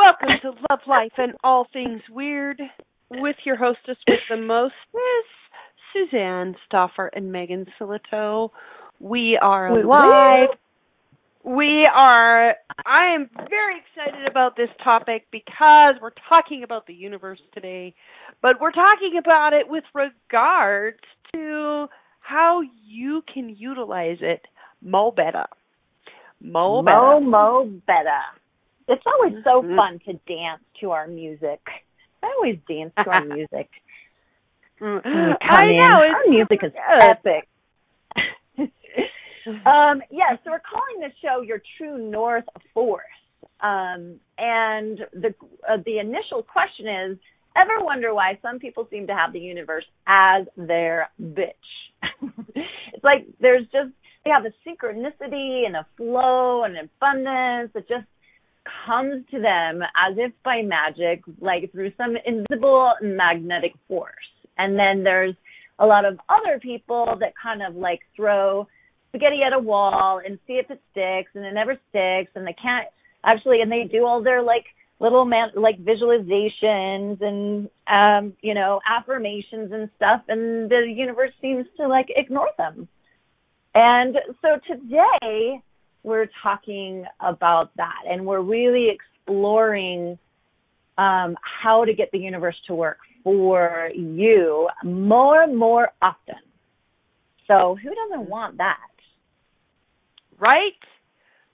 Welcome to Love Life and All Things Weird with your hostess with the most, Miss Suzanne Stoffer and Megan Sillito. We are live. We are I am very excited about this topic because we're talking about the universe today, but we're talking about it with regards to how you can utilize it mo better. Mo better. Mo Mo better. It's always so Mhm. fun to dance to our music. I always dance to our music. Mm. I in. know Our music is epic. um, yeah, so we're calling the show Your True North Force. Um, and the uh, the initial question is, ever wonder why some people seem to have the universe as their bitch? it's like there's just they have a synchronicity and a flow and an abundance that just comes to them as if by magic, like through some invisible magnetic force. And then there's a lot of other people that kind of like throw spaghetti at a wall and see if it sticks and it never sticks and they can't actually and they do all their like little man like visualizations and um you know affirmations and stuff and the universe seems to like ignore them and so today we're talking about that and we're really exploring um, how to get the universe to work for you more and more often. So who doesn't want that? right?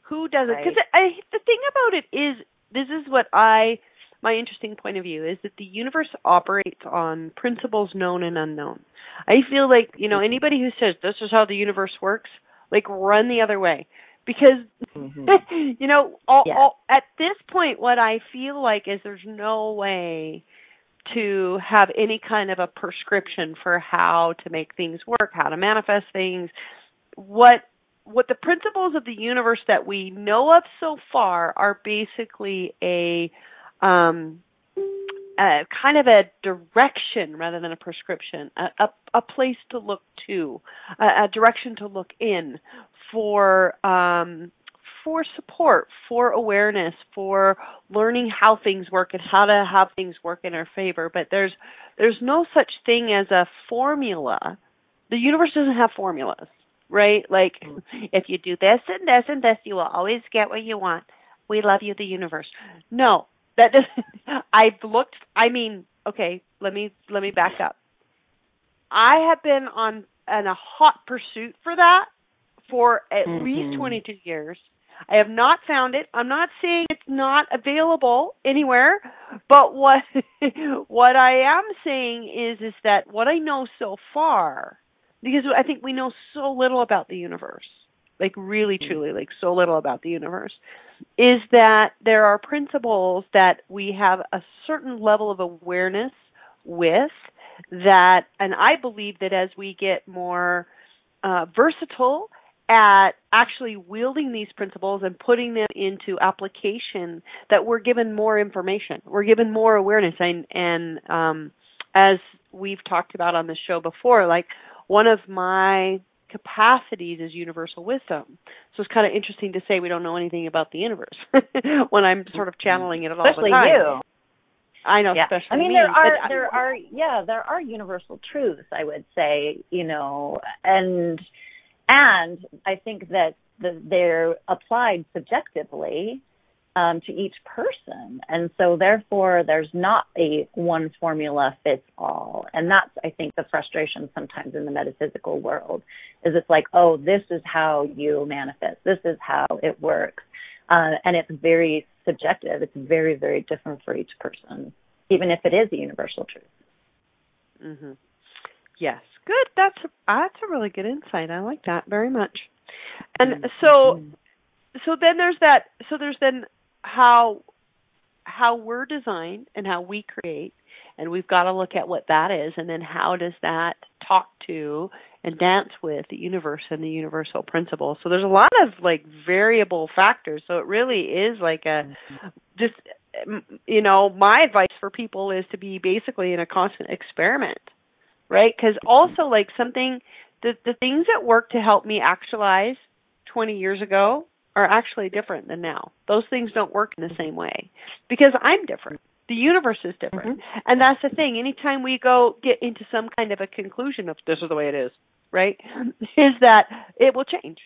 Who doesn't? Because I the thing about it is, this is what I my interesting point of view is that the universe operates on principles known and unknown. I feel like you know anybody who says this is how the universe works, like run the other way because you know all, Yeah. all, at this point what I feel like is there's no way to have any kind of a prescription for how to make things work, how to manifest things. What what the principles of the universe that we know of so far are basically a um a kind of a direction rather than a prescription, a a, a place to look to, a, a direction to look in for um for support, for awareness, for learning how things work and how to have things work in our favor. But there's there's no such thing as a formula. The universe doesn't have formulas, right? Like if you do this and this and this, you will always get what you want. We love you, the universe. No, that doesn't. I've looked. I mean, okay. Let me let me back up. I have been on in a hot pursuit for that for at Mhm. least 22 years. I have not found it. I'm not saying it's not available anywhere, but what what I am saying is is that what I know so far because I think we know so little about the universe. Like really truly like so little about the universe is that there are principles that we have a certain level of awareness with that and I believe that as we get more uh, versatile at actually wielding these principles and putting them into application that we're given more information we're given more awareness and and um as we've talked about on the show before like one of my capacities is universal wisdom so it's kind of interesting to say we don't know anything about the universe when i'm sort of channeling it all Especially the time you. i know Yeah. especially I mean, me, there are but I- there are yeah there are universal truths. I would say you know, and and I think that the, they're applied subjectively, um, to each person. And so therefore there's not a one formula fits all. And that's, I think, the frustration sometimes in the metaphysical world is it's like, oh, this is how you manifest. This is how it works. Uh, and it's very subjective. It's very, very different for each person, even if it is a universal truth. Mm-hmm. Yes, good. That's a, that's a really good insight. I like that very much. And mm-hmm. so, so then there's that. So there's then how how we're designed and how we create and we've got to look at what that is and then how does that talk to and dance with the universe and the universal principle so there's a lot of like variable factors so it really is like a just you know my advice for people is to be basically in a constant experiment right because also like something the the things that work to help me actualize 20 years ago are actually different than now. Those things don't work in the same way because I'm different. The universe is different. Mm-hmm. And that's the thing. Anytime we go get into some kind of a conclusion of this is the way it is, right? Is that it will change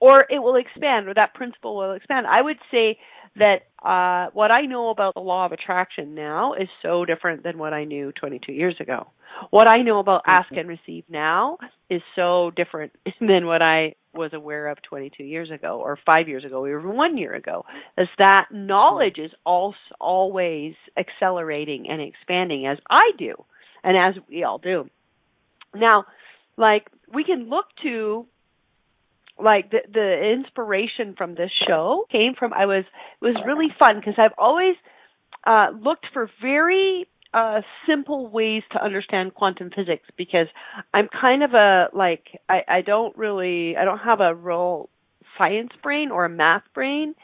or it will expand or that principle will expand. I would say that uh what I know about the law of attraction now is so different than what I knew 22 years ago. What I know about ask and receive now is so different than what I was aware of 22 years ago or 5 years ago or even 1 year ago. As that knowledge is also always accelerating and expanding as I do and as we all do. Now, like we can look to like the the inspiration from this show came from I was it was really fun because I've always uh looked for very uh simple ways to understand quantum physics because I'm kind of a like I I don't really I don't have a real science brain or a math brain.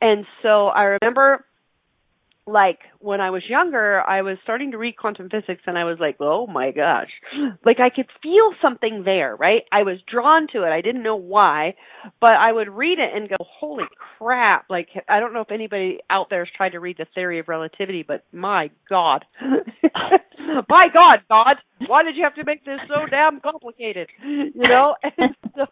And so I remember like when I was younger, I was starting to read quantum physics and I was like, oh my gosh. Like I could feel something there, right? I was drawn to it. I didn't know why, but I would read it and go, holy crap. Like I don't know if anybody out there has tried to read the theory of relativity, but my God. my God, God, why did you have to make this so damn complicated? You know? And so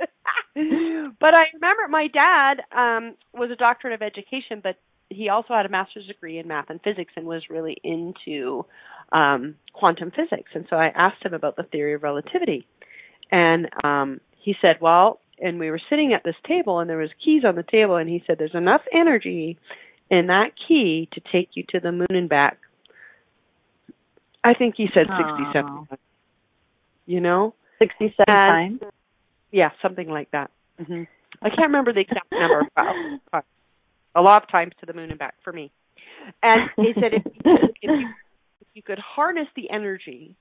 but I remember my dad um was a doctorate of education, but he also had a master's degree in math and physics and was really into um, quantum physics. And so I asked him about the theory of relativity, and um, he said, "Well," and we were sitting at this table, and there was keys on the table, and he said, "There's enough energy in that key to take you to the moon and back." I think he said sixty-seven. You know, sixty-seven times. Yeah, something like that. Mm-hmm. I can't remember the exact number a lot of times to the moon and back for me. And he said if, you, if, you, if you could harness the energy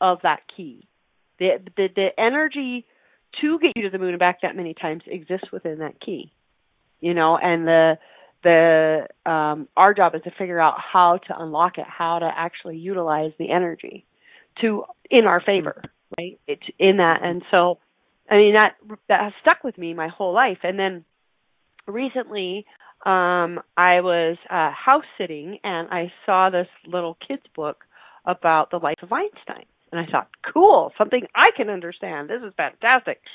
of that key, the, the the energy to get you to the moon and back that many times exists within that key, you know, and the the um our job is to figure out how to unlock it, how to actually utilize the energy to in our favor, right? It's in that, and so I mean that that has stuck with me my whole life, and then recently um, I was uh, house sitting and I saw this little kid's book about the life of Einstein. And I thought, cool, something I can understand. This is fantastic.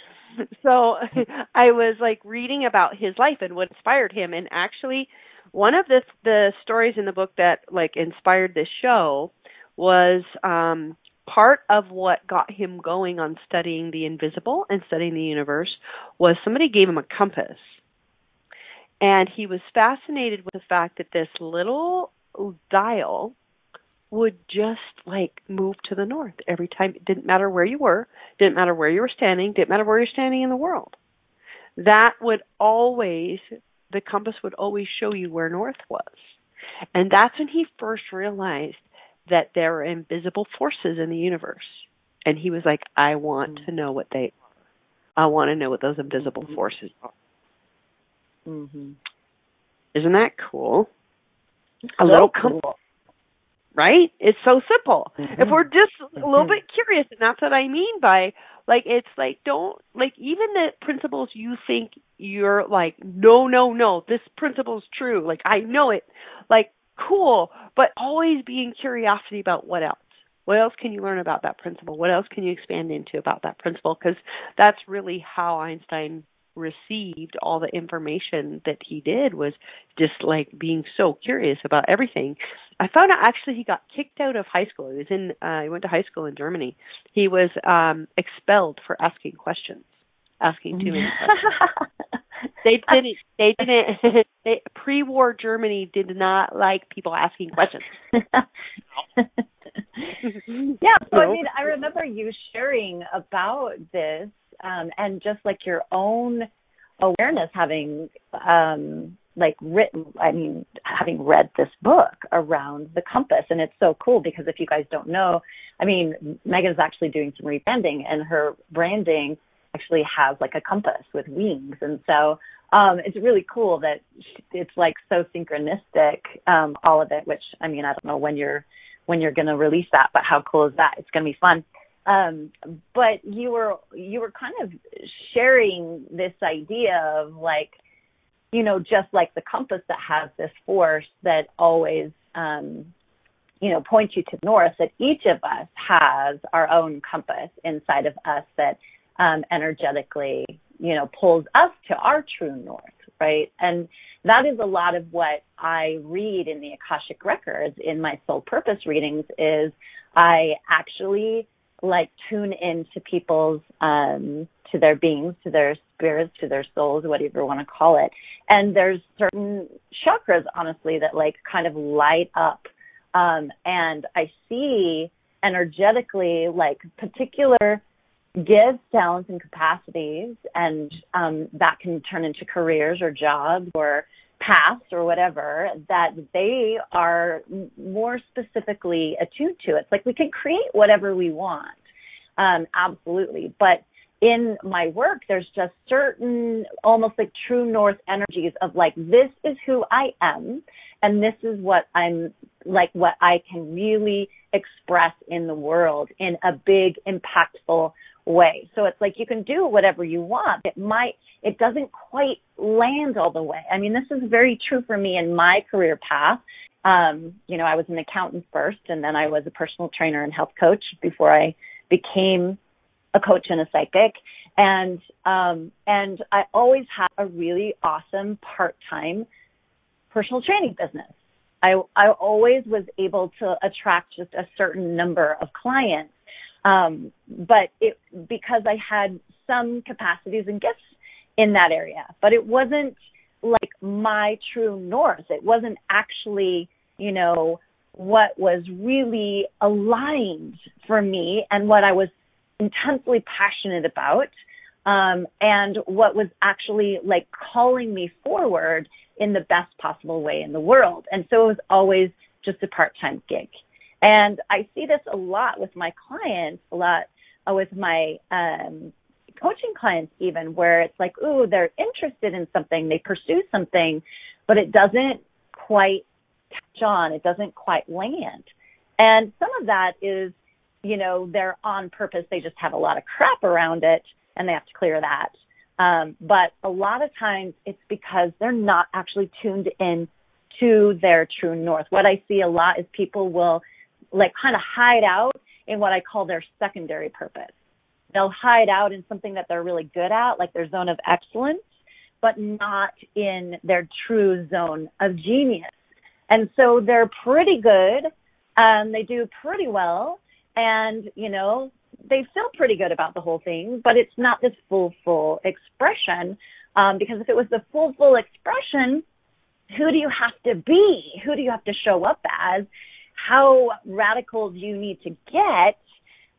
So I was like reading about his life and what inspired him. And actually, one of the the stories in the book that like inspired this show was um part of what got him going on studying the invisible and studying the universe was somebody gave him a compass and he was fascinated with the fact that this little dial would just like move to the north every time. It didn't matter where you were, didn't matter where you were standing, didn't matter where you're standing in the world. That would always, the compass would always show you where north was. And that's when he first realized that there are invisible forces in the universe. And he was like, I want mm-hmm. to know what they are. I want to know what those invisible mm-hmm. forces are. Mm-hmm. Isn't that cool? a so little com- cool. right? It's so simple. Mm-hmm. If we're just a little mm-hmm. bit curious, and that's what I mean by like it's like don't like even the principles you think you're like no no no this principle is true like I know it like cool but always being curiosity about what else what else can you learn about that principle what else can you expand into about that principle because that's really how Einstein received all the information that he did was just like being so curious about everything. I found out actually he got kicked out of high school. He was in uh he went to high school in Germany. He was um expelled for asking questions, asking too many questions. they didn't they didn't they, pre-war Germany did not like people asking questions. yeah, so I mean I remember you sharing about this um and just like your own awareness having um like written i mean having read this book around the compass. And it's so cool because if you guys don't know i mean megan's actually doing some rebranding and her branding actually has like a compass with wings. And so um it's really cool that it's like so synchronistic um all of it which i mean i don't know when you're when you're going to release that but how cool is that? It's going to be fun um but you were you were kind of sharing this idea of like you know just like the compass that has this force that always um you know points you to north that each of us has our own compass inside of us that um energetically you know pulls us to our true north right? And that is a lot of what i read in the akashic records in my soul purpose readings is i actually like tune in to people's um to their beings to their spirits to their souls whatever you want to call it. And there's certain chakras honestly that like kind of light up. Um and i see energetically like particular gifts talents and capacities and um that can turn into careers or jobs or paths or whatever that they are more specifically attuned to. It's like we can create whatever we want. Um, absolutely. But in my work, there's just certain almost like true north energies of like, this is who I am and this is what I'm like, what I can really express in the world in a big, impactful way. So it's like you can do whatever you want. It might, it doesn't quite land all the way. I mean, this is very true for me in my career path. Um, you know, I was an accountant first and then I was a personal trainer and health coach before I became a coach and a psychic. And, um, and I always had a really awesome part-time personal training business. I, I always was able to attract just a certain number of clients but it because I had some capacities and gifts in that area, but it wasn't like my true north. It wasn't actually, you know, what was really aligned for me and what I was intensely passionate about. Um, and what was actually like calling me forward in the best possible way in the world. And so it was always just a part-time gig. And I see this a lot with my clients, a lot uh, with my um, coaching clients, even where it's like, ooh, they're interested in something, they pursue something, but it doesn't quite catch on, it doesn't quite land. And some of that is, you know, they're on purpose, they just have a lot of crap around it and they have to clear that. Um, but a lot of times it's because they're not actually tuned in to their true north. What I see a lot is people will like kind of hide out in what I call their secondary purpose. They'll hide out in something that they're really good at, like their zone of excellence, but not in their true zone of genius. And so they're pretty good. Um, they do pretty well and, you know, they feel pretty good about the whole thing, but it's not this full, full expression. Um, because if it was the full, full expression, who do you have to be? Who do you have to show up as? How radical do you need to get,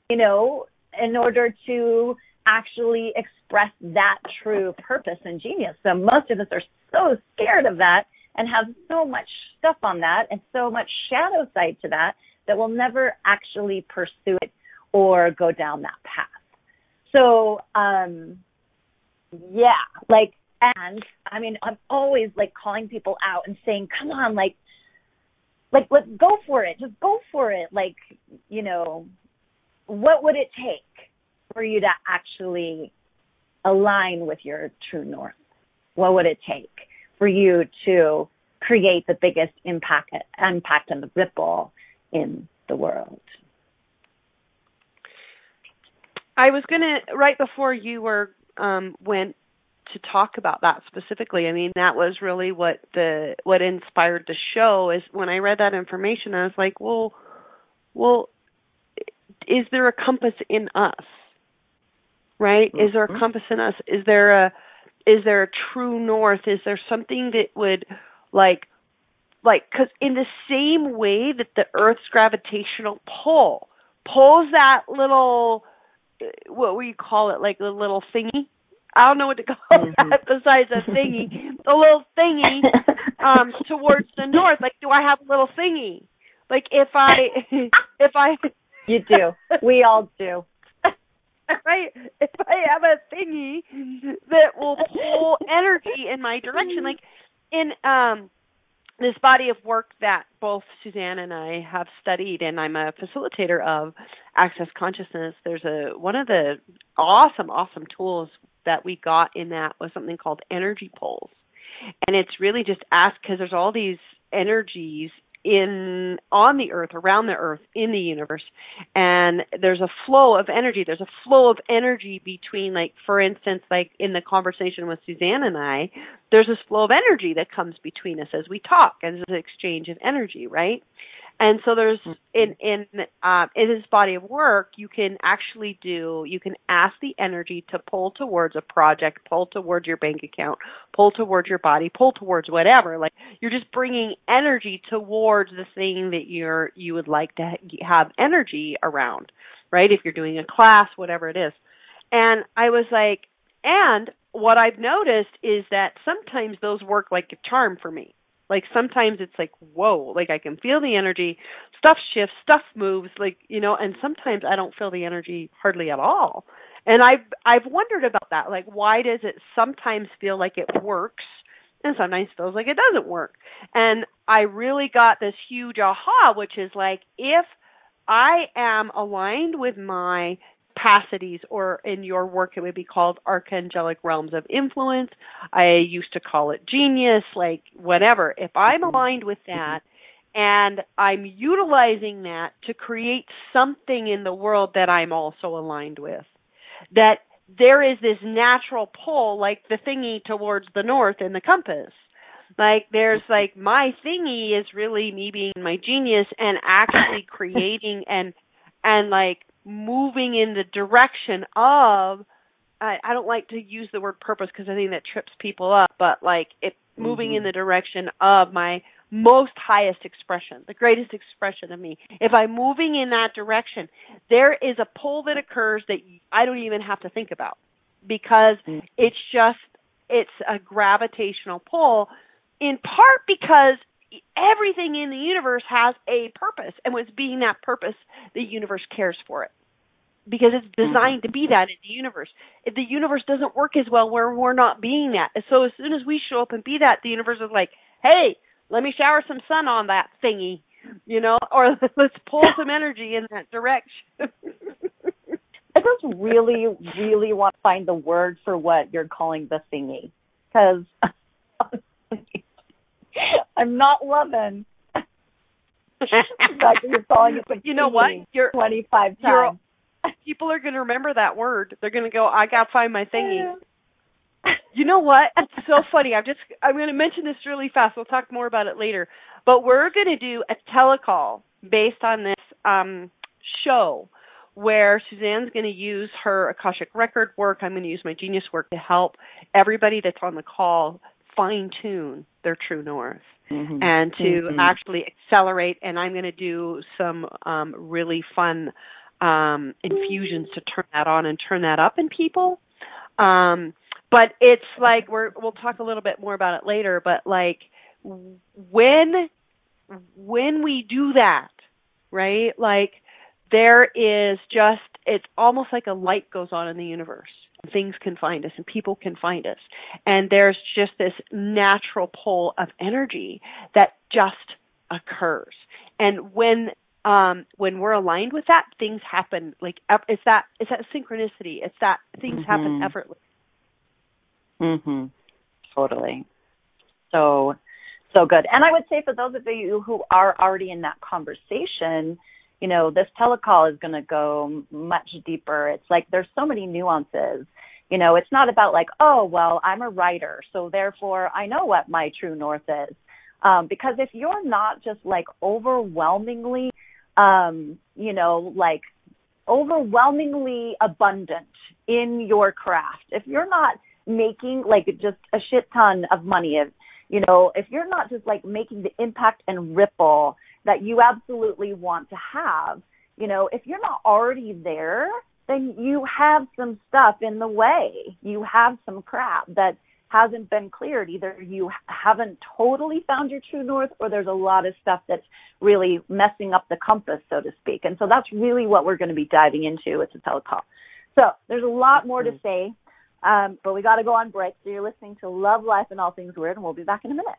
you know, in order to actually express that true purpose and genius. So most of us are so scared of that and have so much stuff on that and so much shadow side to that that we'll never actually pursue it or go down that path. So, um, yeah, like, and I mean, I'm always like calling people out and saying, come on, like, like let's go for it. Just go for it. Like you know what would it take for you to actually align with your true north? What would it take for you to create the biggest impact impact and the ripple in the world? I was going to right before you were um went to talk about that specifically. I mean, that was really what the what inspired the show is when I read that information I was like, "Well, well is there a compass in us?" Right? Mm-hmm. Is there a mm-hmm. compass in us? Is there a is there a true north? Is there something that would like like cuz in the same way that the earth's gravitational pull pulls that little what would you call it like a little thingy I don't know what to call mm-hmm. that besides a thingy. the little thingy um towards the north. Like do I have a little thingy? Like if I if I You do. We all do. right? If I have a thingy that will pull energy in my direction, like in um this body of work that both Suzanne and I have studied and I'm a facilitator of access consciousness, there's a one of the awesome, awesome tools that we got in that was something called energy pulls. And it's really just asked because there's all these energies in on the earth around the earth in the universe and there's a flow of energy there's a flow of energy between like for instance like in the conversation with Suzanne and I there's this flow of energy that comes between us as we talk as an exchange of energy right and so there's mm-hmm. in in um, in this body of work, you can actually do you can ask the energy to pull towards a project, pull towards your bank account, pull towards your body, pull towards whatever. Like you're just bringing energy towards the thing that you're you would like to have energy around, right? If you're doing a class, whatever it is. And I was like, and what I've noticed is that sometimes those work like a charm for me like sometimes it's like, whoa, like I can feel the energy, stuff shifts, stuff moves, like, you know, and sometimes I don't feel the energy hardly at all. And I've I've wondered about that. Like why does it sometimes feel like it works and sometimes feels like it doesn't work? And I really got this huge aha, which is like if I am aligned with my capacities, or in your work, it would be called archangelic realms of influence. I used to call it genius, like whatever. If I'm aligned with that, and I'm utilizing that to create something in the world that I'm also aligned with. That there is this natural pull, like the thingy towards the north in the compass. Like there's like my thingy is really me being my genius and actually creating and and like moving in the direction of I, I don't like to use the word purpose because I think that trips people up, but like it moving mm-hmm. in the direction of my most highest expression, the greatest expression of me. If I'm moving in that direction, there is a pull that occurs that I don't even have to think about because mm-hmm. it's just it's a gravitational pull in part because everything in the universe has a purpose, and what's being that purpose, the universe cares for it because it's mm-hmm. designed to be that in the universe. If the universe doesn't work as well where we're not being that, so as soon as we show up and be that, the universe is like, "Hey, let me shower some sun on that thingy," you know, or let's pull some energy in that direction. I just really, really want to find the word for what you're calling the thingy, because I'm not loving. you're calling it you know what? You're 25 times. People are going to remember that word. They're going to go, I got to find my thingy. You know what? It's so funny. I'm just I'm going to mention this really fast. We'll talk more about it later. But we're going to do a telecall based on this um show where Suzanne's going to use her Akashic record work. I'm going to use my genius work to help everybody that's on the call fine tune their true north mm-hmm. and to mm-hmm. actually accelerate. And I'm going to do some um, really fun um, infusions to turn that on and turn that up in people. Um, but it's like we're we'll talk a little bit more about it later. But like when when we do that, right? Like there is just it's almost like a light goes on in the universe things can find us and people can find us. And there's just this natural pull of energy that just occurs. And when um when we're aligned with that, things happen like it's that it's that synchronicity. It's that things mm-hmm. happen effortlessly. Mhm. Totally. So so good. And I would say for those of you who are already in that conversation, you know, this telecall is going to go much deeper. It's like there's so many nuances You know, it's not about like, oh, well, I'm a writer, so therefore I know what my true north is. Um, because if you're not just like overwhelmingly, um, you know, like overwhelmingly abundant in your craft, if you're not making like just a shit ton of money, if, you know, if you're not just like making the impact and ripple that you absolutely want to have, you know, if you're not already there, then you have some stuff in the way. You have some crap that hasn't been cleared. Either you haven't totally found your true north or there's a lot of stuff that's really messing up the compass, so to speak. And so that's really what we're going to be diving into with the telecall. So there's a lot more to mm-hmm. say, um, but we got to go on break. So you're listening to Love, Life, and All Things Weird, and we'll be back in a minute.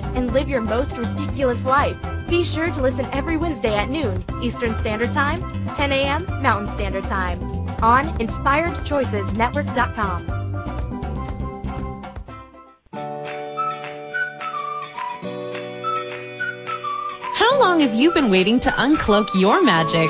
and live your most ridiculous life. Be sure to listen every Wednesday at noon Eastern Standard Time, 10 a.m. Mountain Standard Time on InspiredChoicesNetwork.com. How long have you been waiting to uncloak your magic?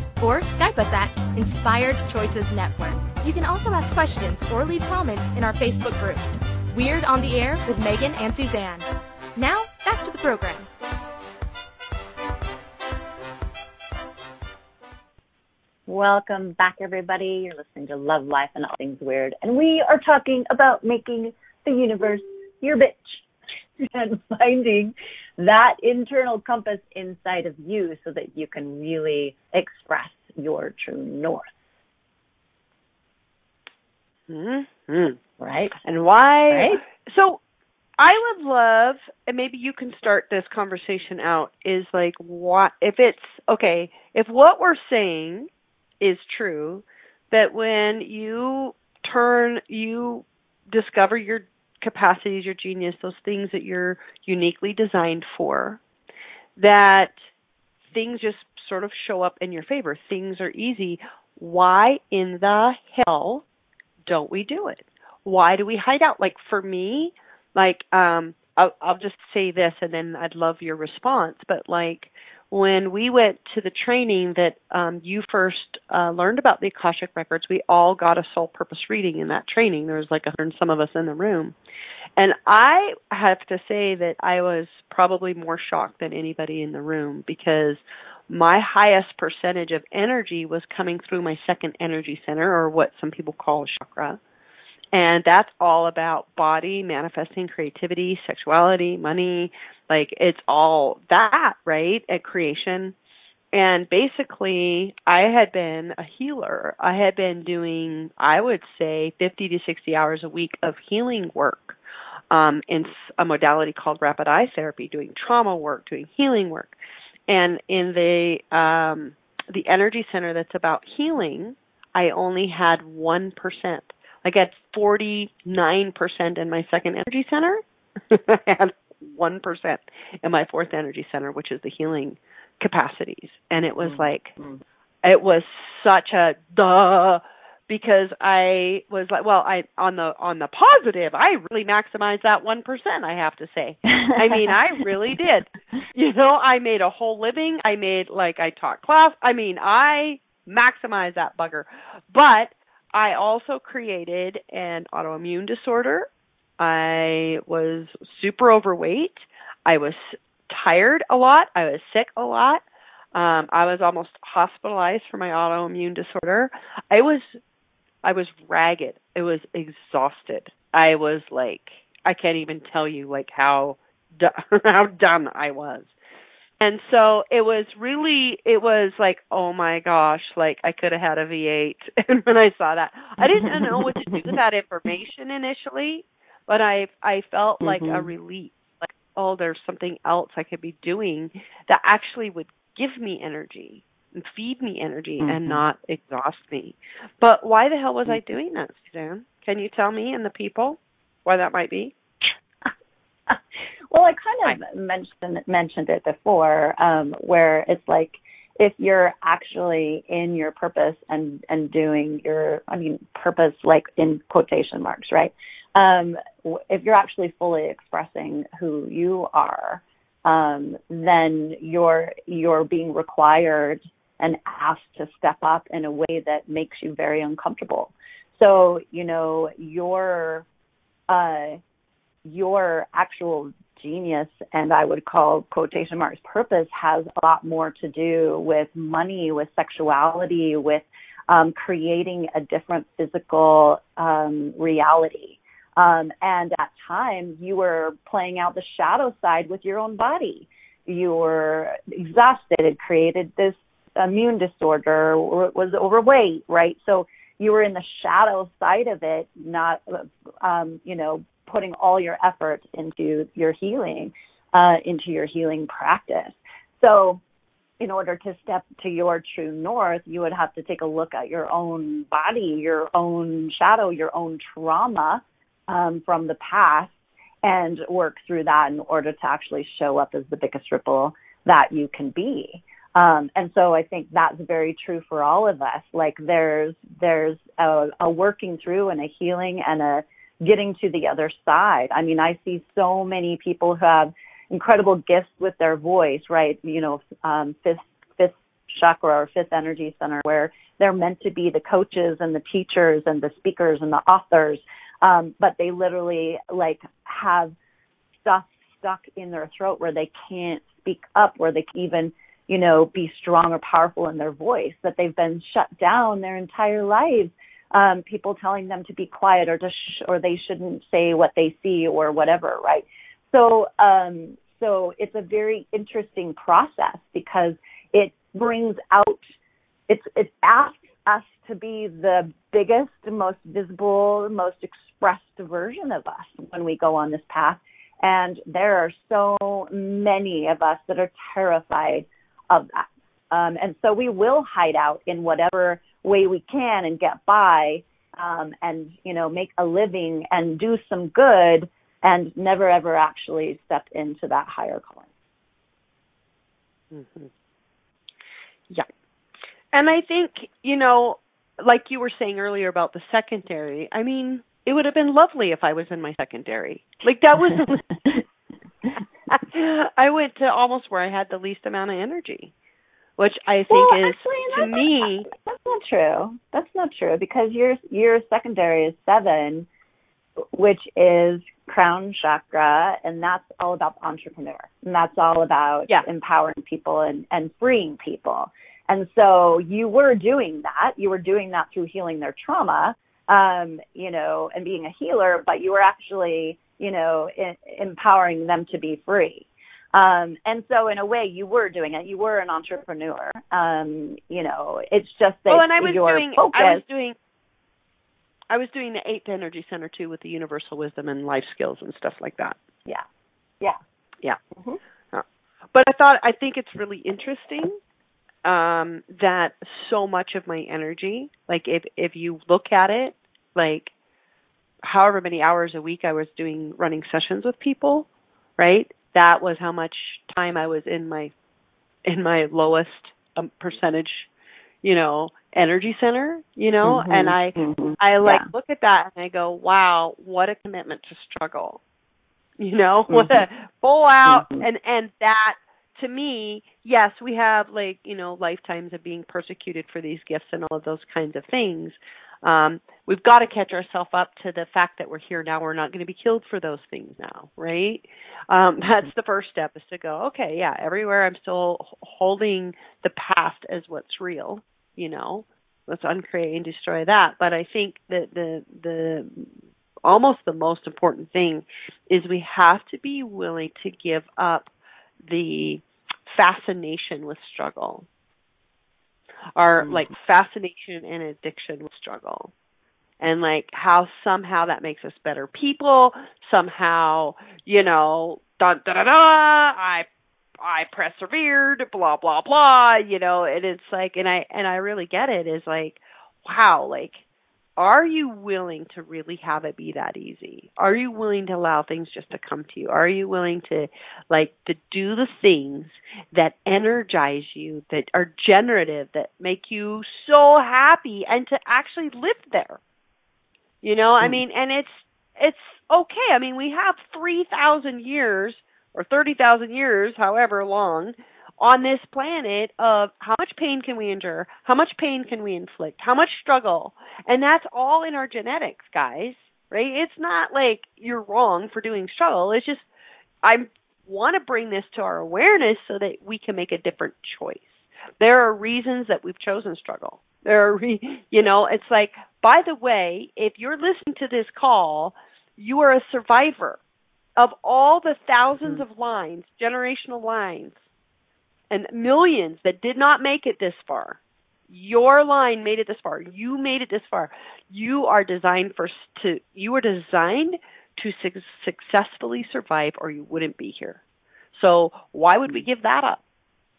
or Skype us at Inspired Choices Network. You can also ask questions or leave comments in our Facebook group, Weird on the Air with Megan and Suzanne. Now, back to the program. Welcome back, everybody. You're listening to Love, Life, and All Things Weird, and we are talking about making the universe your bitch and finding that internal compass inside of you so that you can really express your true north. Mm-hmm. Right? And why? Right? So I would love, and maybe you can start this conversation out, is like, what, if it's, okay, if what we're saying is true, that when you turn, you discover your capacities, your genius, those things that you're uniquely designed for, that things just sort of show up in your favor. Things are easy. Why in the hell don't we do it? Why do we hide out? Like for me, like um I'll, I'll just say this and then I'd love your response, but like when we went to the training that um, you first uh, learned about the Akashic records, we all got a soul purpose reading in that training. There was like a hundred some of us in the room, and I have to say that I was probably more shocked than anybody in the room because my highest percentage of energy was coming through my second energy center, or what some people call a chakra. And that's all about body, manifesting creativity, sexuality, money, like it's all that, right? At creation. And basically, I had been a healer. I had been doing, I would say, 50 to 60 hours a week of healing work um, in a modality called rapid eye therapy, doing trauma work, doing healing work. And in the um, the energy center that's about healing, I only had 1%. I got 49% in my second energy center. I had 1% in my fourth energy center, which is the healing capacities. And it was mm-hmm. like, mm-hmm. it was such a duh because I was like, well, I on the on the positive, I really maximized that one percent. I have to say, I mean, I really did. You know, I made a whole living. I made like I taught class. I mean, I maximized that bugger. But I also created an autoimmune disorder. I was super overweight. I was tired a lot. I was sick a lot. Um, I was almost hospitalized for my autoimmune disorder. I was I was ragged. I was exhausted. I was like I can't even tell you like how how done I was. And so it was really it was like, oh my gosh, like I could have had a V8 and when I saw that. I didn't know what to do with that information initially, but I I felt mm-hmm. like a mm-hmm. relief. Like, oh, there's something else I could be doing that actually would give me energy and feed me energy mm-hmm. and not exhaust me. But why the hell was I mm-hmm. doing that, Suzanne? Can you tell me and the people why that might be? well, I kind of mentioned mentioned it before, um, where it's like if you're actually in your purpose and and doing your, I mean, purpose like in quotation marks, right? Um, if you're actually fully expressing who you are, um, then you're you're being required and asked to step up in a way that makes you very uncomfortable. So you know your uh, your actual genius and I would call quotation marks purpose has a lot more to do with money, with sexuality, with um, creating a different physical um, reality. Um, and at times you were playing out the shadow side with your own body. You were exhausted, it created this immune disorder, or was overweight, right? So you were in the shadow side of it, not, um, you know, putting all your effort into your healing, uh, into your healing practice. So in order to step to your true north, you would have to take a look at your own body, your own shadow, your own trauma, um, from the past and work through that in order to actually show up as the biggest ripple that you can be. Um, and so I think that's very true for all of us. Like there's there's a, a working through and a healing and a getting to the other side. I mean, I see so many people who have incredible gifts with their voice, right? You know, um, fifth fifth chakra or fifth energy center, where they're meant to be the coaches and the teachers and the speakers and the authors um, but they literally like have stuff stuck in their throat where they can't speak up, where they can even, you know, be strong or powerful in their voice, that they've been shut down their entire lives. Um, people telling them to be quiet or to sh- or they shouldn't say what they see or whatever, right? So, um, so it's a very interesting process because it brings out, it's, it asks us to be the biggest, most visible, most expressed version of us when we go on this path. And there are so many of us that are terrified of that. Um, and so we will hide out in whatever way we can and get by um, and, you know, make a living and do some good and never ever actually step into that higher calling. Mm-hmm. Yeah. And I think, you know, like you were saying earlier about the secondary, I mean, it would have been lovely if I was in my secondary. Like that was I went to almost where I had the least amount of energy, which I think well, is actually, to me not, that's not true. That's not true because your your secondary is 7 which is crown chakra and that's all about entrepreneur. And that's all about yeah. empowering people and and freeing people. And so you were doing that. You were doing that through healing their trauma, um, you know, and being a healer, but you were actually, you know, in, empowering them to be free. Um, and so in a way you were doing it. You were an entrepreneur. Um, you know, it's just that well, and I was doing, focus. I was doing I was doing the eighth energy center too with the universal wisdom and life skills and stuff like that. Yeah. Yeah. Yeah. Mm-hmm. But I thought I think it's really interesting um that so much of my energy like if if you look at it like however many hours a week I was doing running sessions with people right that was how much time I was in my in my lowest um, percentage you know energy center, you know, Mhm, and I mhm. I like Yeah. look at that and I go, wow, what a commitment to struggle. You know, what a full out Mhm. and and that to me, yes, we have like, you know, lifetimes of being persecuted for these gifts and all of those kinds of things. Um, we've got to catch ourselves up to the fact that we're here now. We're not going to be killed for those things now, right? Um, that's the first step is to go, okay, yeah, everywhere I'm still holding the past as what's real, you know, let's uncreate and destroy that. But I think that the the almost the most important thing is we have to be willing to give up the fascination with struggle. Our Mhm. like fascination and addiction with struggle. And like how somehow that makes us better people. Somehow you know da da da da i i persevered blah blah blah you know. And it's like and i and i really get it is like wow like are you willing to really have it be that easy? Are you willing to allow things just to come to you? Are you willing to like to do the things that energize you that are generative that make you so happy and to actually live there? You know i Mhm. mean and it's it's okay. I mean we have 3000 years or 30,000 years however long on this planet of how much pain can we endure how much pain can we inflict how much struggle. And that's all in our genetics guys right? It's not like you're wrong for doing struggle. It's just i want to bring this to our awareness so that we can make a different choice. There are reasons that we've chosen struggle. There are re- you know it's like by the way if you're listening to this call you are a survivor of all the 1000s Mhm. of lines generational lines and millions that did not make it this far. Your line made it this far. You made it this far. You are designed for to you are designed to su- successfully survive or you wouldn't be here. So why would we give that up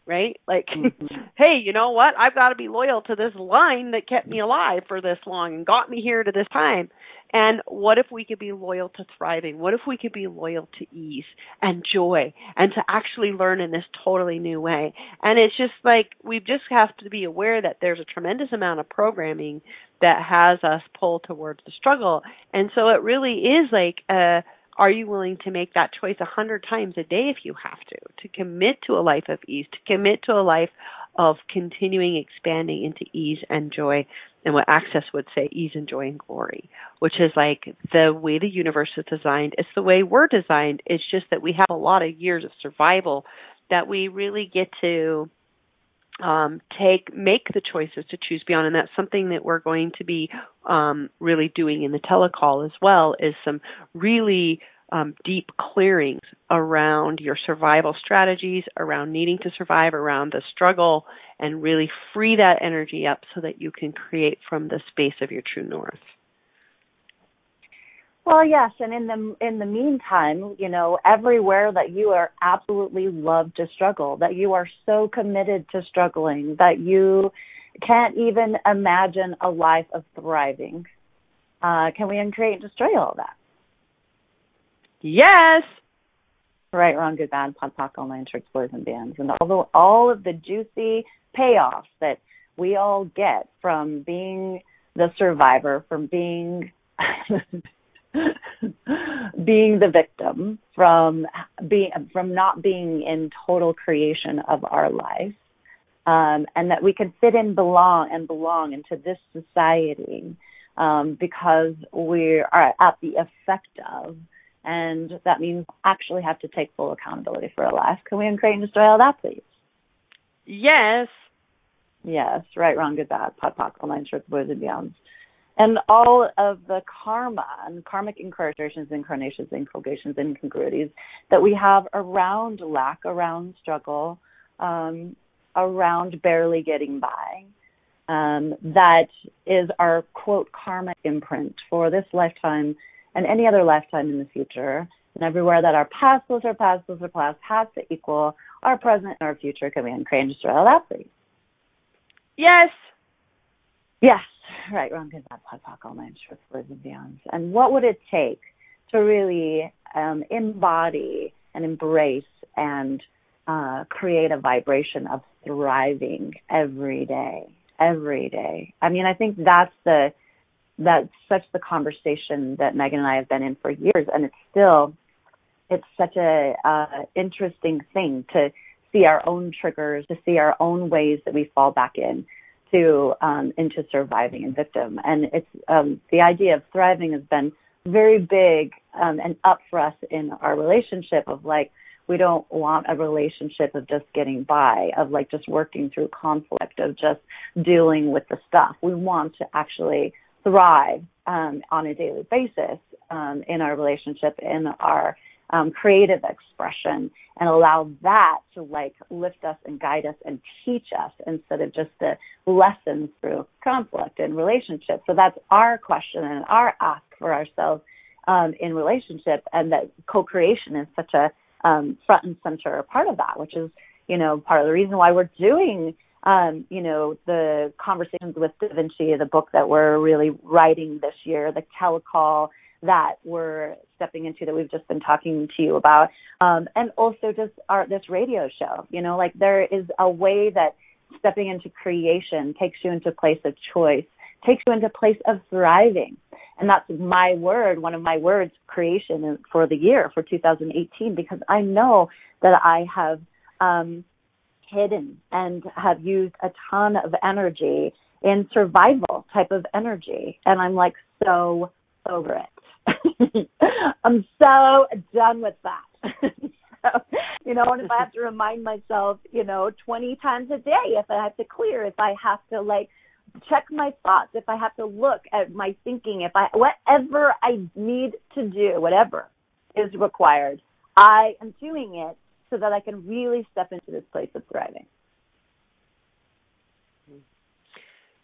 right? Like Mhm. hey you know what? I've got to be loyal to this line that kept me alive for this long and got me here to this time. And what if we could be loyal to thriving? What if we could be loyal to ease and joy and to actually learn in this totally new way? And it's just like we just have to be aware that there's a tremendous amount of programming that has us pull towards the struggle. And so it really is like uh are you willing to make that choice a hundred times a day if you have to to commit to a life of ease to commit to a life of continuing expanding into ease and joy and what access would say ease and joy and glory which is like the way the universe is designed. It's the way we're designed. It's just that we have a lot of years of survival that we really get to um, take make the choices to choose beyond, and that's something that we're going to be um, really doing in the telecall as well. Is some really um, deep clearings around your survival strategies, around needing to survive, around the struggle, and really free that energy up so that you can create from the space of your true north. Well, yes, and in the in the meantime, you know, everywhere that you are absolutely love to struggle, that you are so committed to struggling that you can't even imagine a life of thriving. Uh, can we uncreate and destroy all that? Yes. Right, wrong, good, bad, pod, poc, all nine shorts, boys, and beyonds, and all the all of the juicy payoffs that we all get from being the survivor, from being being the victim, from being from not being in total creation of our life, um, and that we can fit in, belong, and belong into this society um, because we are at the effect of and that means actually have to take full accountability for our life. Can we uncreate and destroy all that, please? Yes. Yes, right, wrong, good, bad, pod, poc, all nine shorts, boys, and beyonds. And all of the karma and karmic incarnations, incarnations, inculcations, incongruities that we have around lack, around struggle, um, around barely getting by. Um, that is our quote karma imprint for this lifetime and any other lifetime in the future. And everywhere that our past lives, our past lives, our past has to equal our present and our future. Can we uncreate and destroy that, please? Yes. Yes. Right, wrong, good, bad, pod, poc, all nine shorts, words, and beyonds. And what would it take to really um, embody and embrace and uh, create a vibration of thriving every day, every day. I mean, I think that's the that's such the conversation that Megan and I have been in for years, and it's still it's such a uh, interesting thing to see our own triggers, to see our own ways that we fall back in to um, into surviving and victim. And it's um, the idea of thriving has been very big um, and up for us in our relationship of like we don't want a relationship of just getting by, of like just working through conflict, of just dealing with the stuff. We want to actually thrive um, on a daily basis um, in our relationship, in our um, creative expression, and allow that to like lift us and guide us and teach us instead of just the lessons through conflict and relationship. So that's our question and our ask for ourselves um, in relationship, and that co-creation is such a um, front and center part of that, which is, you know, part of the reason why we're doing, um, you know, the conversations with Da Vinci, the book that we're really writing this year, the telecall that we're stepping into that we've just been talking to you about, um, and also just our this radio show. You know, like there is a way that stepping into creation takes you into a place of choice, takes you into a place of thriving and that's my word, one of my words, creation for the year for 2018, because I know that I have um, hidden and have used a ton of energy in survival type of energy, and I'm like so over it. I'm so done with that. so, you know, and if I have to remind myself, you know, 20 times a day, if I have to clear, if I have to like check my thoughts, if I have to look at my thinking, if I whatever I need to do, whatever is required, I am doing it so that I can really step into this place of thriving.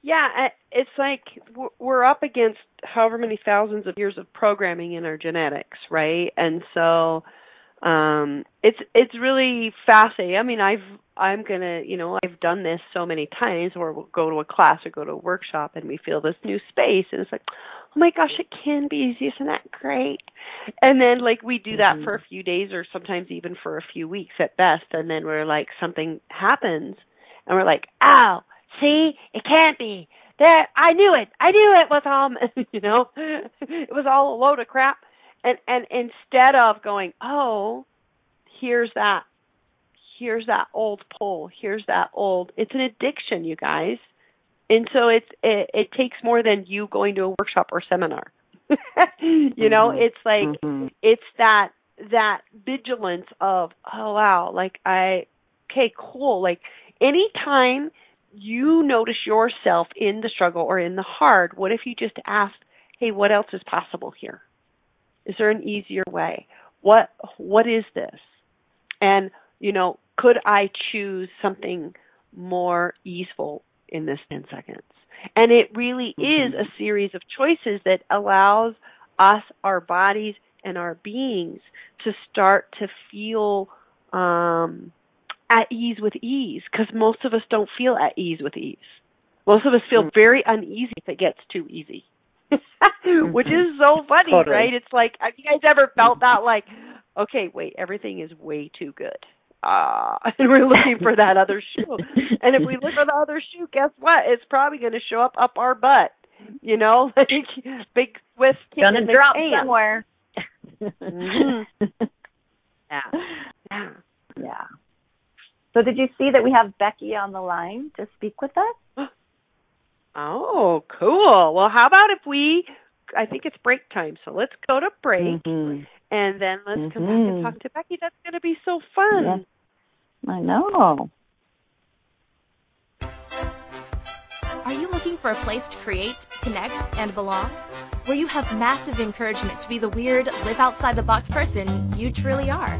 Yeah, it's like we're up against however many thousands of years of programming in our genetics, right? And so um it's it's really fascinating. I mean, I've I'm gonna, you know, I've done this so many times where we'll go to a class or go to a workshop and we feel this new space and it's like, oh my gosh, it can be easy, isn't that great? And then like we do that mm-hmm. for a few days or sometimes even for a few weeks at best, and then we're like something happens and we're like, ow, see, it can't be. There, I knew it. I knew it was all, you know, it was all a load of crap. And and instead of going, oh, here's that here's that old pull, here's that old. It's an addiction, you guys. And so it's it, it takes more than you going to a workshop or seminar. you know, mm-hmm. it's like mm-hmm. it's that that vigilance of oh wow, like I okay, cool. Like anytime you notice yourself in the struggle or in the hard, what if you just asked, hey, what else is possible here? Is there an easier way? What what is this? And you know, could I choose something more easeful in this 10 seconds? And it really mm-hmm. is a series of choices that allows us, our bodies, and our beings to start to feel um, at ease with ease because most of us don't feel at ease with ease. Most of us feel mm-hmm. very uneasy if it gets too easy. Which is so funny, totally. right? It's like, have you guys ever felt that like, okay, wait, everything is way too good ah, and we're looking for that other shoe. And if we look for the other shoe, guess what? It's probably going to show up up our butt. You know, like big swift kick gonna drop somewhere. mm-hmm. Yeah. Yeah. Yeah. So did you see that we have Becky on the line to speak with us? Oh, cool. Well, how about if we I think it's break time, so let's go to break. Mm-hmm and then let's mm-hmm. come back and mm-hmm. talk to Becky. That's going to be so fun. I know. Are you looking for a place to create, connect, and belong? Where you have massive encouragement to be the weird, live outside the box person you truly are.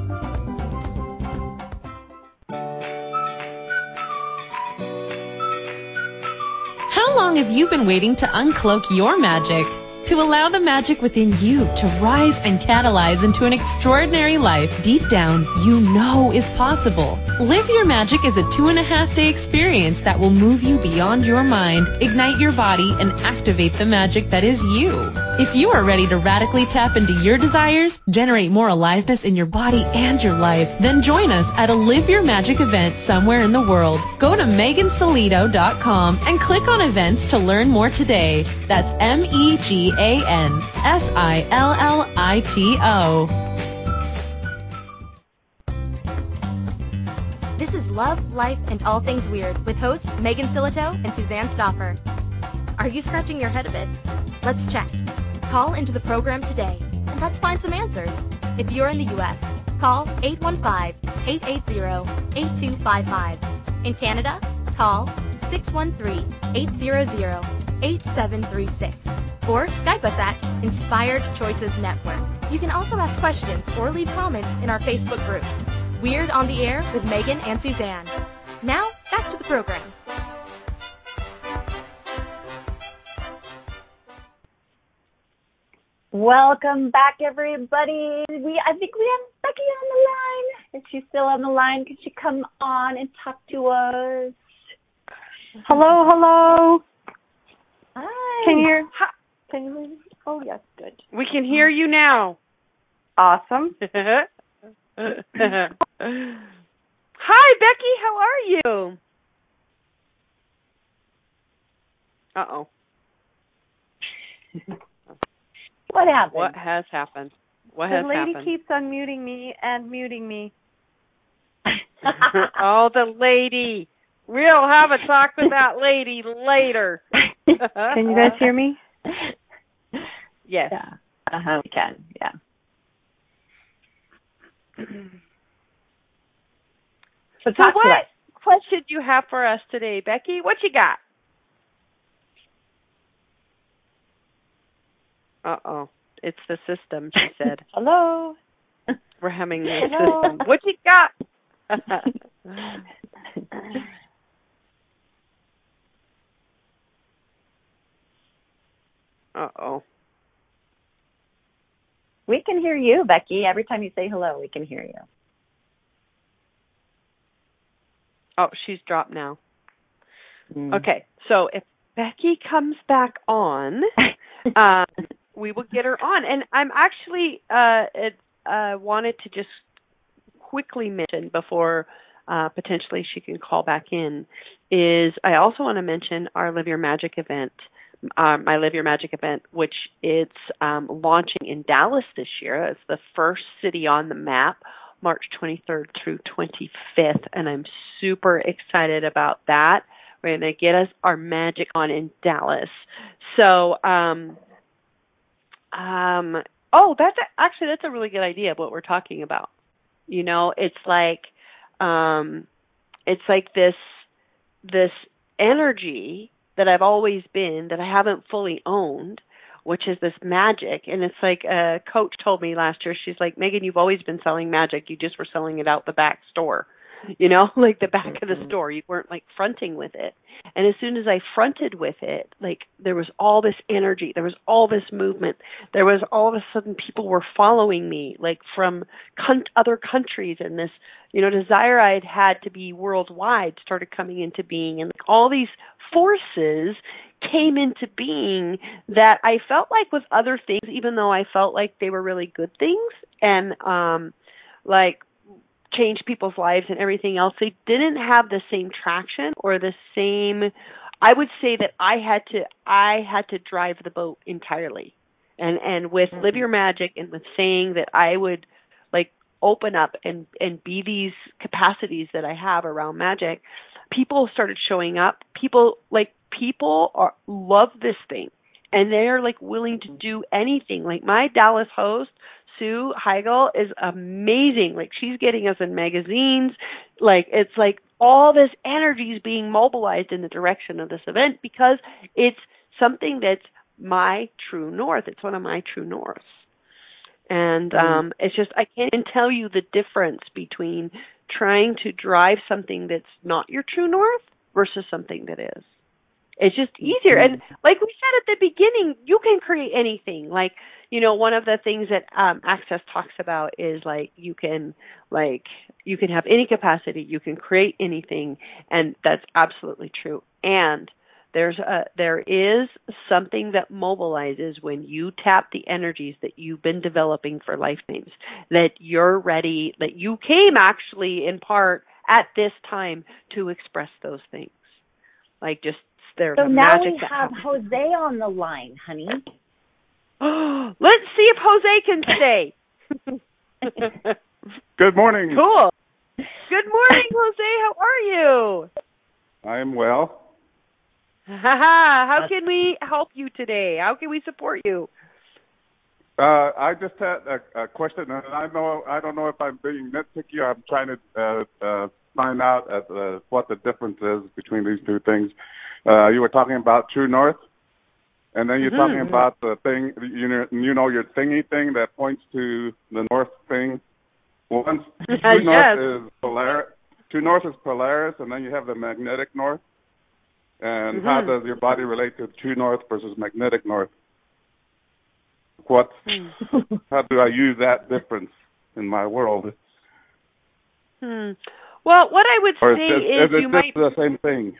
long have you been waiting to uncloak your magic? To allow the magic within you to rise and catalyze into an extraordinary life deep down you know is possible. Live Your Magic is a two and a half day experience that will move you beyond your mind, ignite your body, and activate the magic that is you. If you are ready to radically tap into your desires, generate more aliveness in your body and your life, then join us at a Live Your Magic event somewhere in the world. Go to megansillito.com and click on events to learn more today. That's M-E-G a-N-S-I-L-L-I-T-O. This is Love, Life, and All Things Weird with hosts Megan Sillito and Suzanne Stoffer. Are you scratching your head a bit? Let's chat. Call into the program today and let's find some answers. If you're in the U.S., call 815-880-8255. In Canada, call 613-800-8736 or Skype us at Inspired Choices Network. You can also ask questions or leave comments in our Facebook group. Weird on the Air with Megan and Suzanne. Now, back to the program. Welcome back, everybody. We I think we have Becky on the line. Is she still on the line? Can she come on and talk to us? Hello, hello. Hi. Can you hear? Hi. Can you hear me? Oh, yes, good. We can hear you now. Awesome. Hi, Becky. How are you? Uh oh. What happened? What has happened? What the has lady happened? keeps unmuting me and muting me. oh, the lady. We'll have a talk with that lady later. Can you guys hear me? Yes. Yeah. Uh huh. We can. Yeah. So So what question do you have for us today, Becky? What you got? Uh oh. It's the system, she said. Hello. We're having the Hello. system. What you got? uh oh. We can hear you, Becky. Every time you say hello, we can hear you. Oh, she's dropped now. Mm. Okay, so if Becky comes back on, uh, we will get her on. And I'm actually uh, uh, wanted to just quickly mention before uh, potentially she can call back in is I also want to mention our Live Your Magic event, um, my Live Your Magic event, which it's um, launching in Dallas this year. It's the first city on the map. March 23rd through 25th, and I'm super excited about that. We're going to get us our magic on in Dallas. So, um, um, oh, that's a, actually that's a really good idea of what we're talking about. You know, it's like, um, it's like this this energy that I've always been that I haven't fully owned, which is this magic. And it's like a coach told me last year, she's like, Megan, you've always been selling magic. You just were selling it out the back store. You know, like the back of the store. You weren't like fronting with it. And as soon as I fronted with it, like there was all this energy, there was all this movement, there was all of a sudden people were following me, like from con- other countries, and this, you know, desire I had had to be worldwide started coming into being, and like, all these forces came into being that I felt like with other things, even though I felt like they were really good things. And um like changed people's lives and everything else, they didn't have the same traction or the same I would say that I had to I had to drive the boat entirely. And and with mm-hmm. Live Your Magic and with saying that I would like open up and and be these capacities that I have around magic, people started showing up. People like people are love this thing and they're like willing to do anything. Like my Dallas host, Sue Heigel, is amazing. Like she's getting us in magazines. Like it's like all this energy is being mobilized in the direction of this event because it's something that's my true north. It's one of my true norths. And um it's just I can't even tell you the difference between trying to drive something that's not your true north versus something that is. It's just easier. And like we said at the beginning, you can create anything. Like, you know, one of the things that um Access talks about is like you can like you can have any capacity, you can create anything and that's absolutely true. And there's a there is something that mobilizes when you tap the energies that you've been developing for lifetimes that you're ready that you came actually in part at this time to express those things like just there's so a now magic we have happens. Jose on the line, honey. Let's see if Jose can stay. Good morning. cool. Good morning, Jose. How are you? I'm well. How can we help you today? How can we support you? Uh, I just had a, a question, and I know I don't know if I'm being nitpicky. I'm trying to uh, uh, find out at, uh, what the difference is between these two things. Uh, you were talking about True North, and then you're Mhm. talking about the thing, you know, you know, your thingy thing that points to the north thing. One, True Yes. North is Polaris. True North is Polaris, and then you have the magnetic north. And how Mhm. does your body relate to True North versus magnetic north? What? Hmm. how do I use that difference in my world? Hmm. Well, what I would Or say is, is it you might the same thing?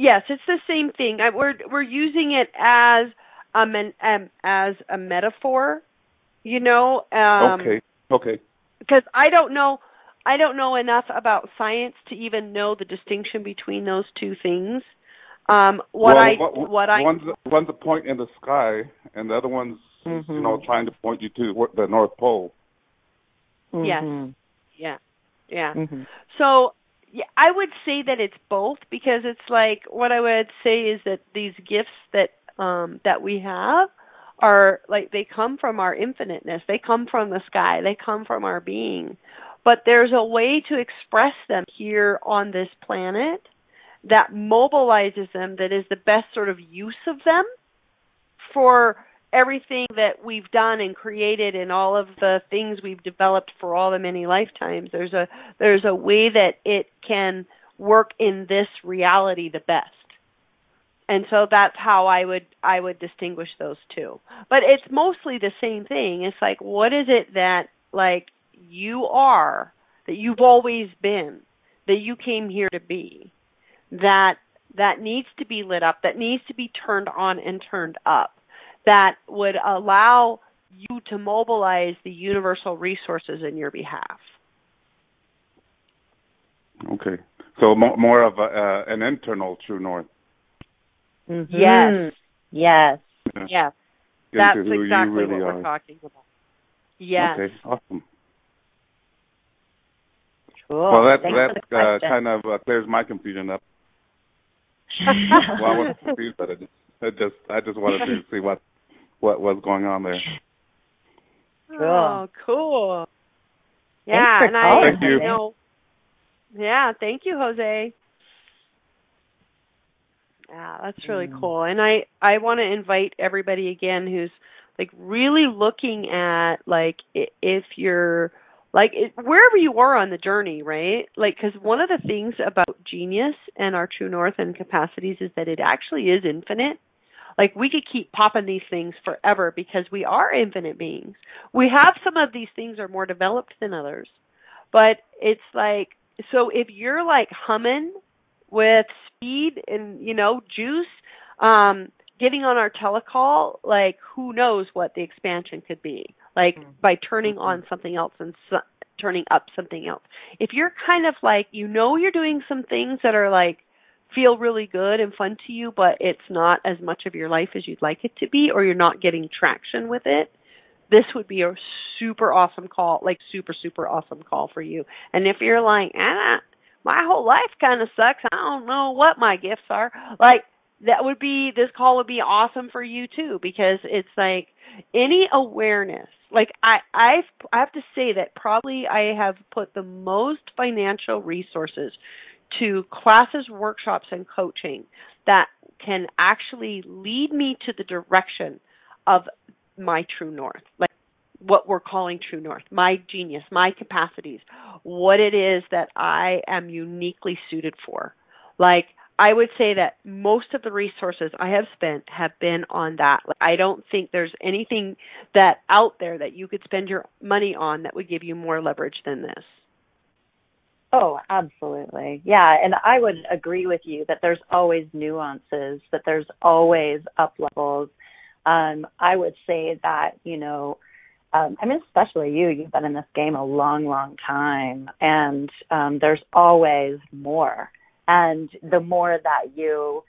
Yes, it's the same thing. I, we're we're using it as a men, um, as a metaphor, you know. Um, okay. Okay. Because I don't know, I don't know enough about science to even know the distinction between those two things. Um, what well, I what, what I one's one's a point in the sky, and the other one's you Mm-hmm. know trying to point you to the North Pole. yes, Mhm. yeah, yeah. Mhm. So yeah, I would say that it's both because it's like what I would say is that these gifts that um that we have are like they come from our infiniteness. They come from the sky. They come from our being. But there's a way to express them here on this planet that mobilizes them that is the best sort of use of them for everything that we've done and created and all of the things we've developed for all the many lifetimes there's a there's a way that it can work in this reality the best. And so that's how i would i would distinguish those two. But it's mostly the same thing. It's like what is it that like you are that you've always been that you came here to be that that needs to be lit up that needs to be turned on and turned up that would allow you to mobilize the universal resources in your behalf. Okay. So mo- more of a, uh, an internal True North. Mhm. Yes. Yes. Yeah. Yes, that's who exactly you really what are. we're talking about. Yes. Okay. Awesome. Cool. Well, that Thanks that uh, kind of uh, clears my confusion up. well, I wasn't confused, but I just, I just, I just wanted to see what, what was going on there. Oh, cool. Yeah, and I Thank you. you know Yeah, thank you, Jose. Yeah, that's really Mm. cool. And I I want to invite everybody again who's like really looking at like if you're like it, wherever you are on the journey, right? Like cuz one of the things about genius and our true north and capacities is that it actually is infinite. Like we could keep popping these things forever because we are infinite beings. We have some of these things are more developed than others. But it's like so if you're like humming with speed and you know juice um getting on our telecall like who knows what the expansion could be like by turning on something else and so, turning up something else if you're kind of like you know you're doing some things that are like feel really good and fun to you but it's not as much of your life as you'd like it to be or you're not getting traction with it this would be a super awesome call like super super awesome call for you and if you're like ah my whole life kind of sucks. I don't know what my gifts are. Like that would be this call would be awesome for you too because it's like any awareness. Like I I've I have to say that probably I have put the most financial resources to classes, workshops and coaching that can actually lead me to the direction of my true north. Like what we're calling true north, my genius, my capacities, what it is that I am uniquely suited for. Like I would say that most of the resources I have spent have been on that. Like, I don't think there's anything that out there that you could spend your money on that would give you more leverage than this. Oh, absolutely. Yeah, and I would agree with you that there's always nuances, that there's always up levels. Um, I would say that, you know, um, I mean, especially you, you've been in this game a long, long time, and um, there's always more. And the more that you,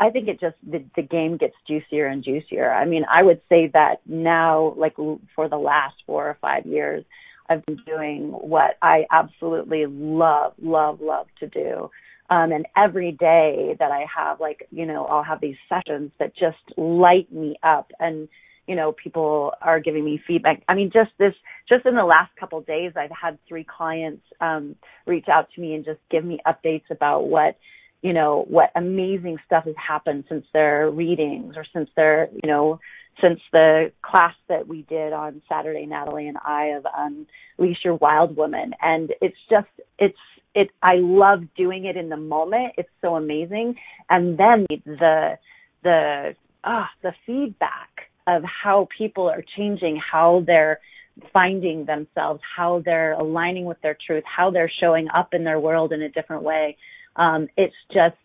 I think it just, the, the game gets juicier and juicier. I mean, I would say that now, like for the last four or five years, I've been doing what I absolutely love, love, love to do. Um, and every day that I have, like, you know, I'll have these sessions that just light me up and, you know, people are giving me feedback. I mean, just this, just in the last couple days, I've had three clients, um, reach out to me and just give me updates about what, you know, what amazing stuff has happened since their readings or since their, you know, since the class that we did on Saturday, Natalie and I of Unleash Your Wild Woman. And it's just, it's, it, I love doing it in the moment. It's so amazing. And then the, the, ah, the feedback of how people are changing, how they're finding themselves, how they're aligning with their truth, how they're showing up in their world in a different way. Um, it's just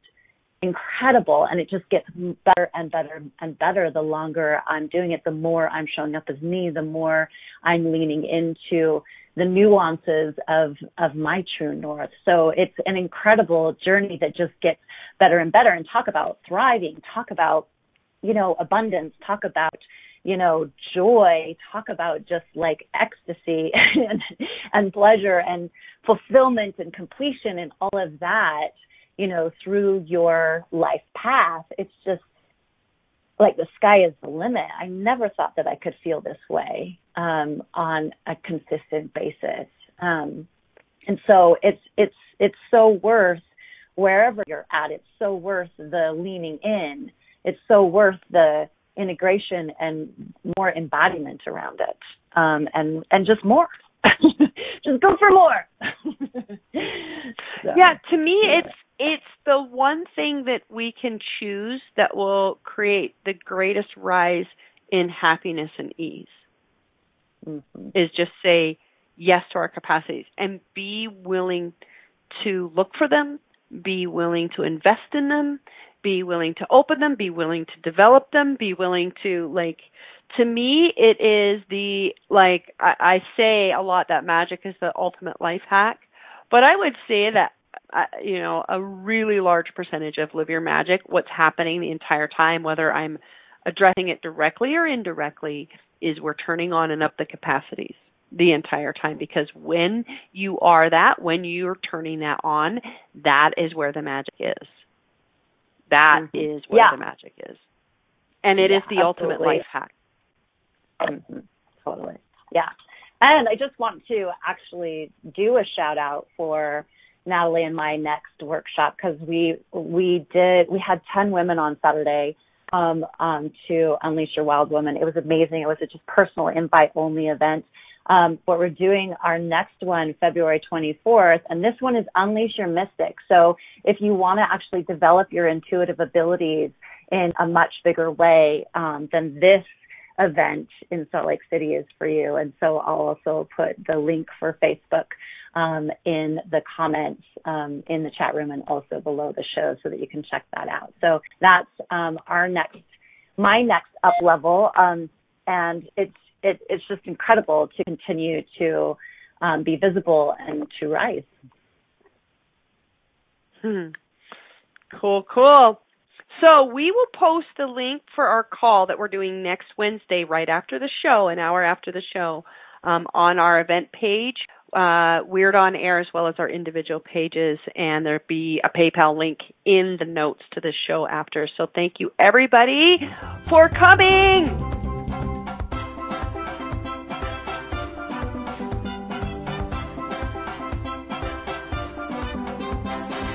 incredible and it just gets better and better and better the longer I'm doing it, the more I'm showing up as me, the more I'm leaning into the nuances of of my true north. So it's an incredible journey that just gets better and better and talk about thriving, talk about you know abundance, talk about you know joy, talk about just like ecstasy and, and pleasure and fulfillment and completion and all of that you know, through your life path, it's just like the sky is the limit. I never thought that I could feel this way um, on a consistent basis. Um, and so it's it's it's so worth wherever you're at. It's so worth the leaning in. It's so worth the integration and more embodiment around it, um, and and just more. just go for more. so, yeah, to me, yeah. it's it's the one thing that we can choose that will create the greatest rise in happiness and ease. Mm-hmm. Is just say yes to our capacities and be willing to look for them, be willing to invest in them, be willing to open them, be willing to develop them, be willing to like to me it is the like I, I say a lot that magic is the ultimate life hack. But I would say that uh, you know, a really large percentage of Live Your Magic, what's happening the entire time, whether I'm addressing it directly or indirectly, is we're turning on and up the capacities the entire time because when you are that, when you're turning that on, that is where the magic is. That mm-hmm. is where yeah. the magic is. And it yeah, is the absolutely. ultimate life hack. Mm-hmm. Totally. Yeah. And I just want to actually do a shout out for Natalie and my next workshop because we we did we had ten women on Saturday um, um, to Unleash Your Wild Woman. It was amazing. It was a just personal invite only event. Um, but we're doing our next one February 24th, and this one is Unleash Your Mystic. So if you want to actually develop your intuitive abilities in a much bigger way, um, then this event in Salt Lake City is for you. And so I'll also put the link for Facebook um, in the comments um, in the chat room and also below the show so that you can check that out. So that's um, our next, my next up level, um, and it's it, it's just incredible to continue to um, be visible and to rise. Hmm. Cool, cool. So we will post the link for our call that we're doing next Wednesday, right after the show, an hour after the show, um, on our event page uh, Weird on Air as well as our individual pages, and there'll be a PayPal link in the notes to the show after. So thank you everybody for coming.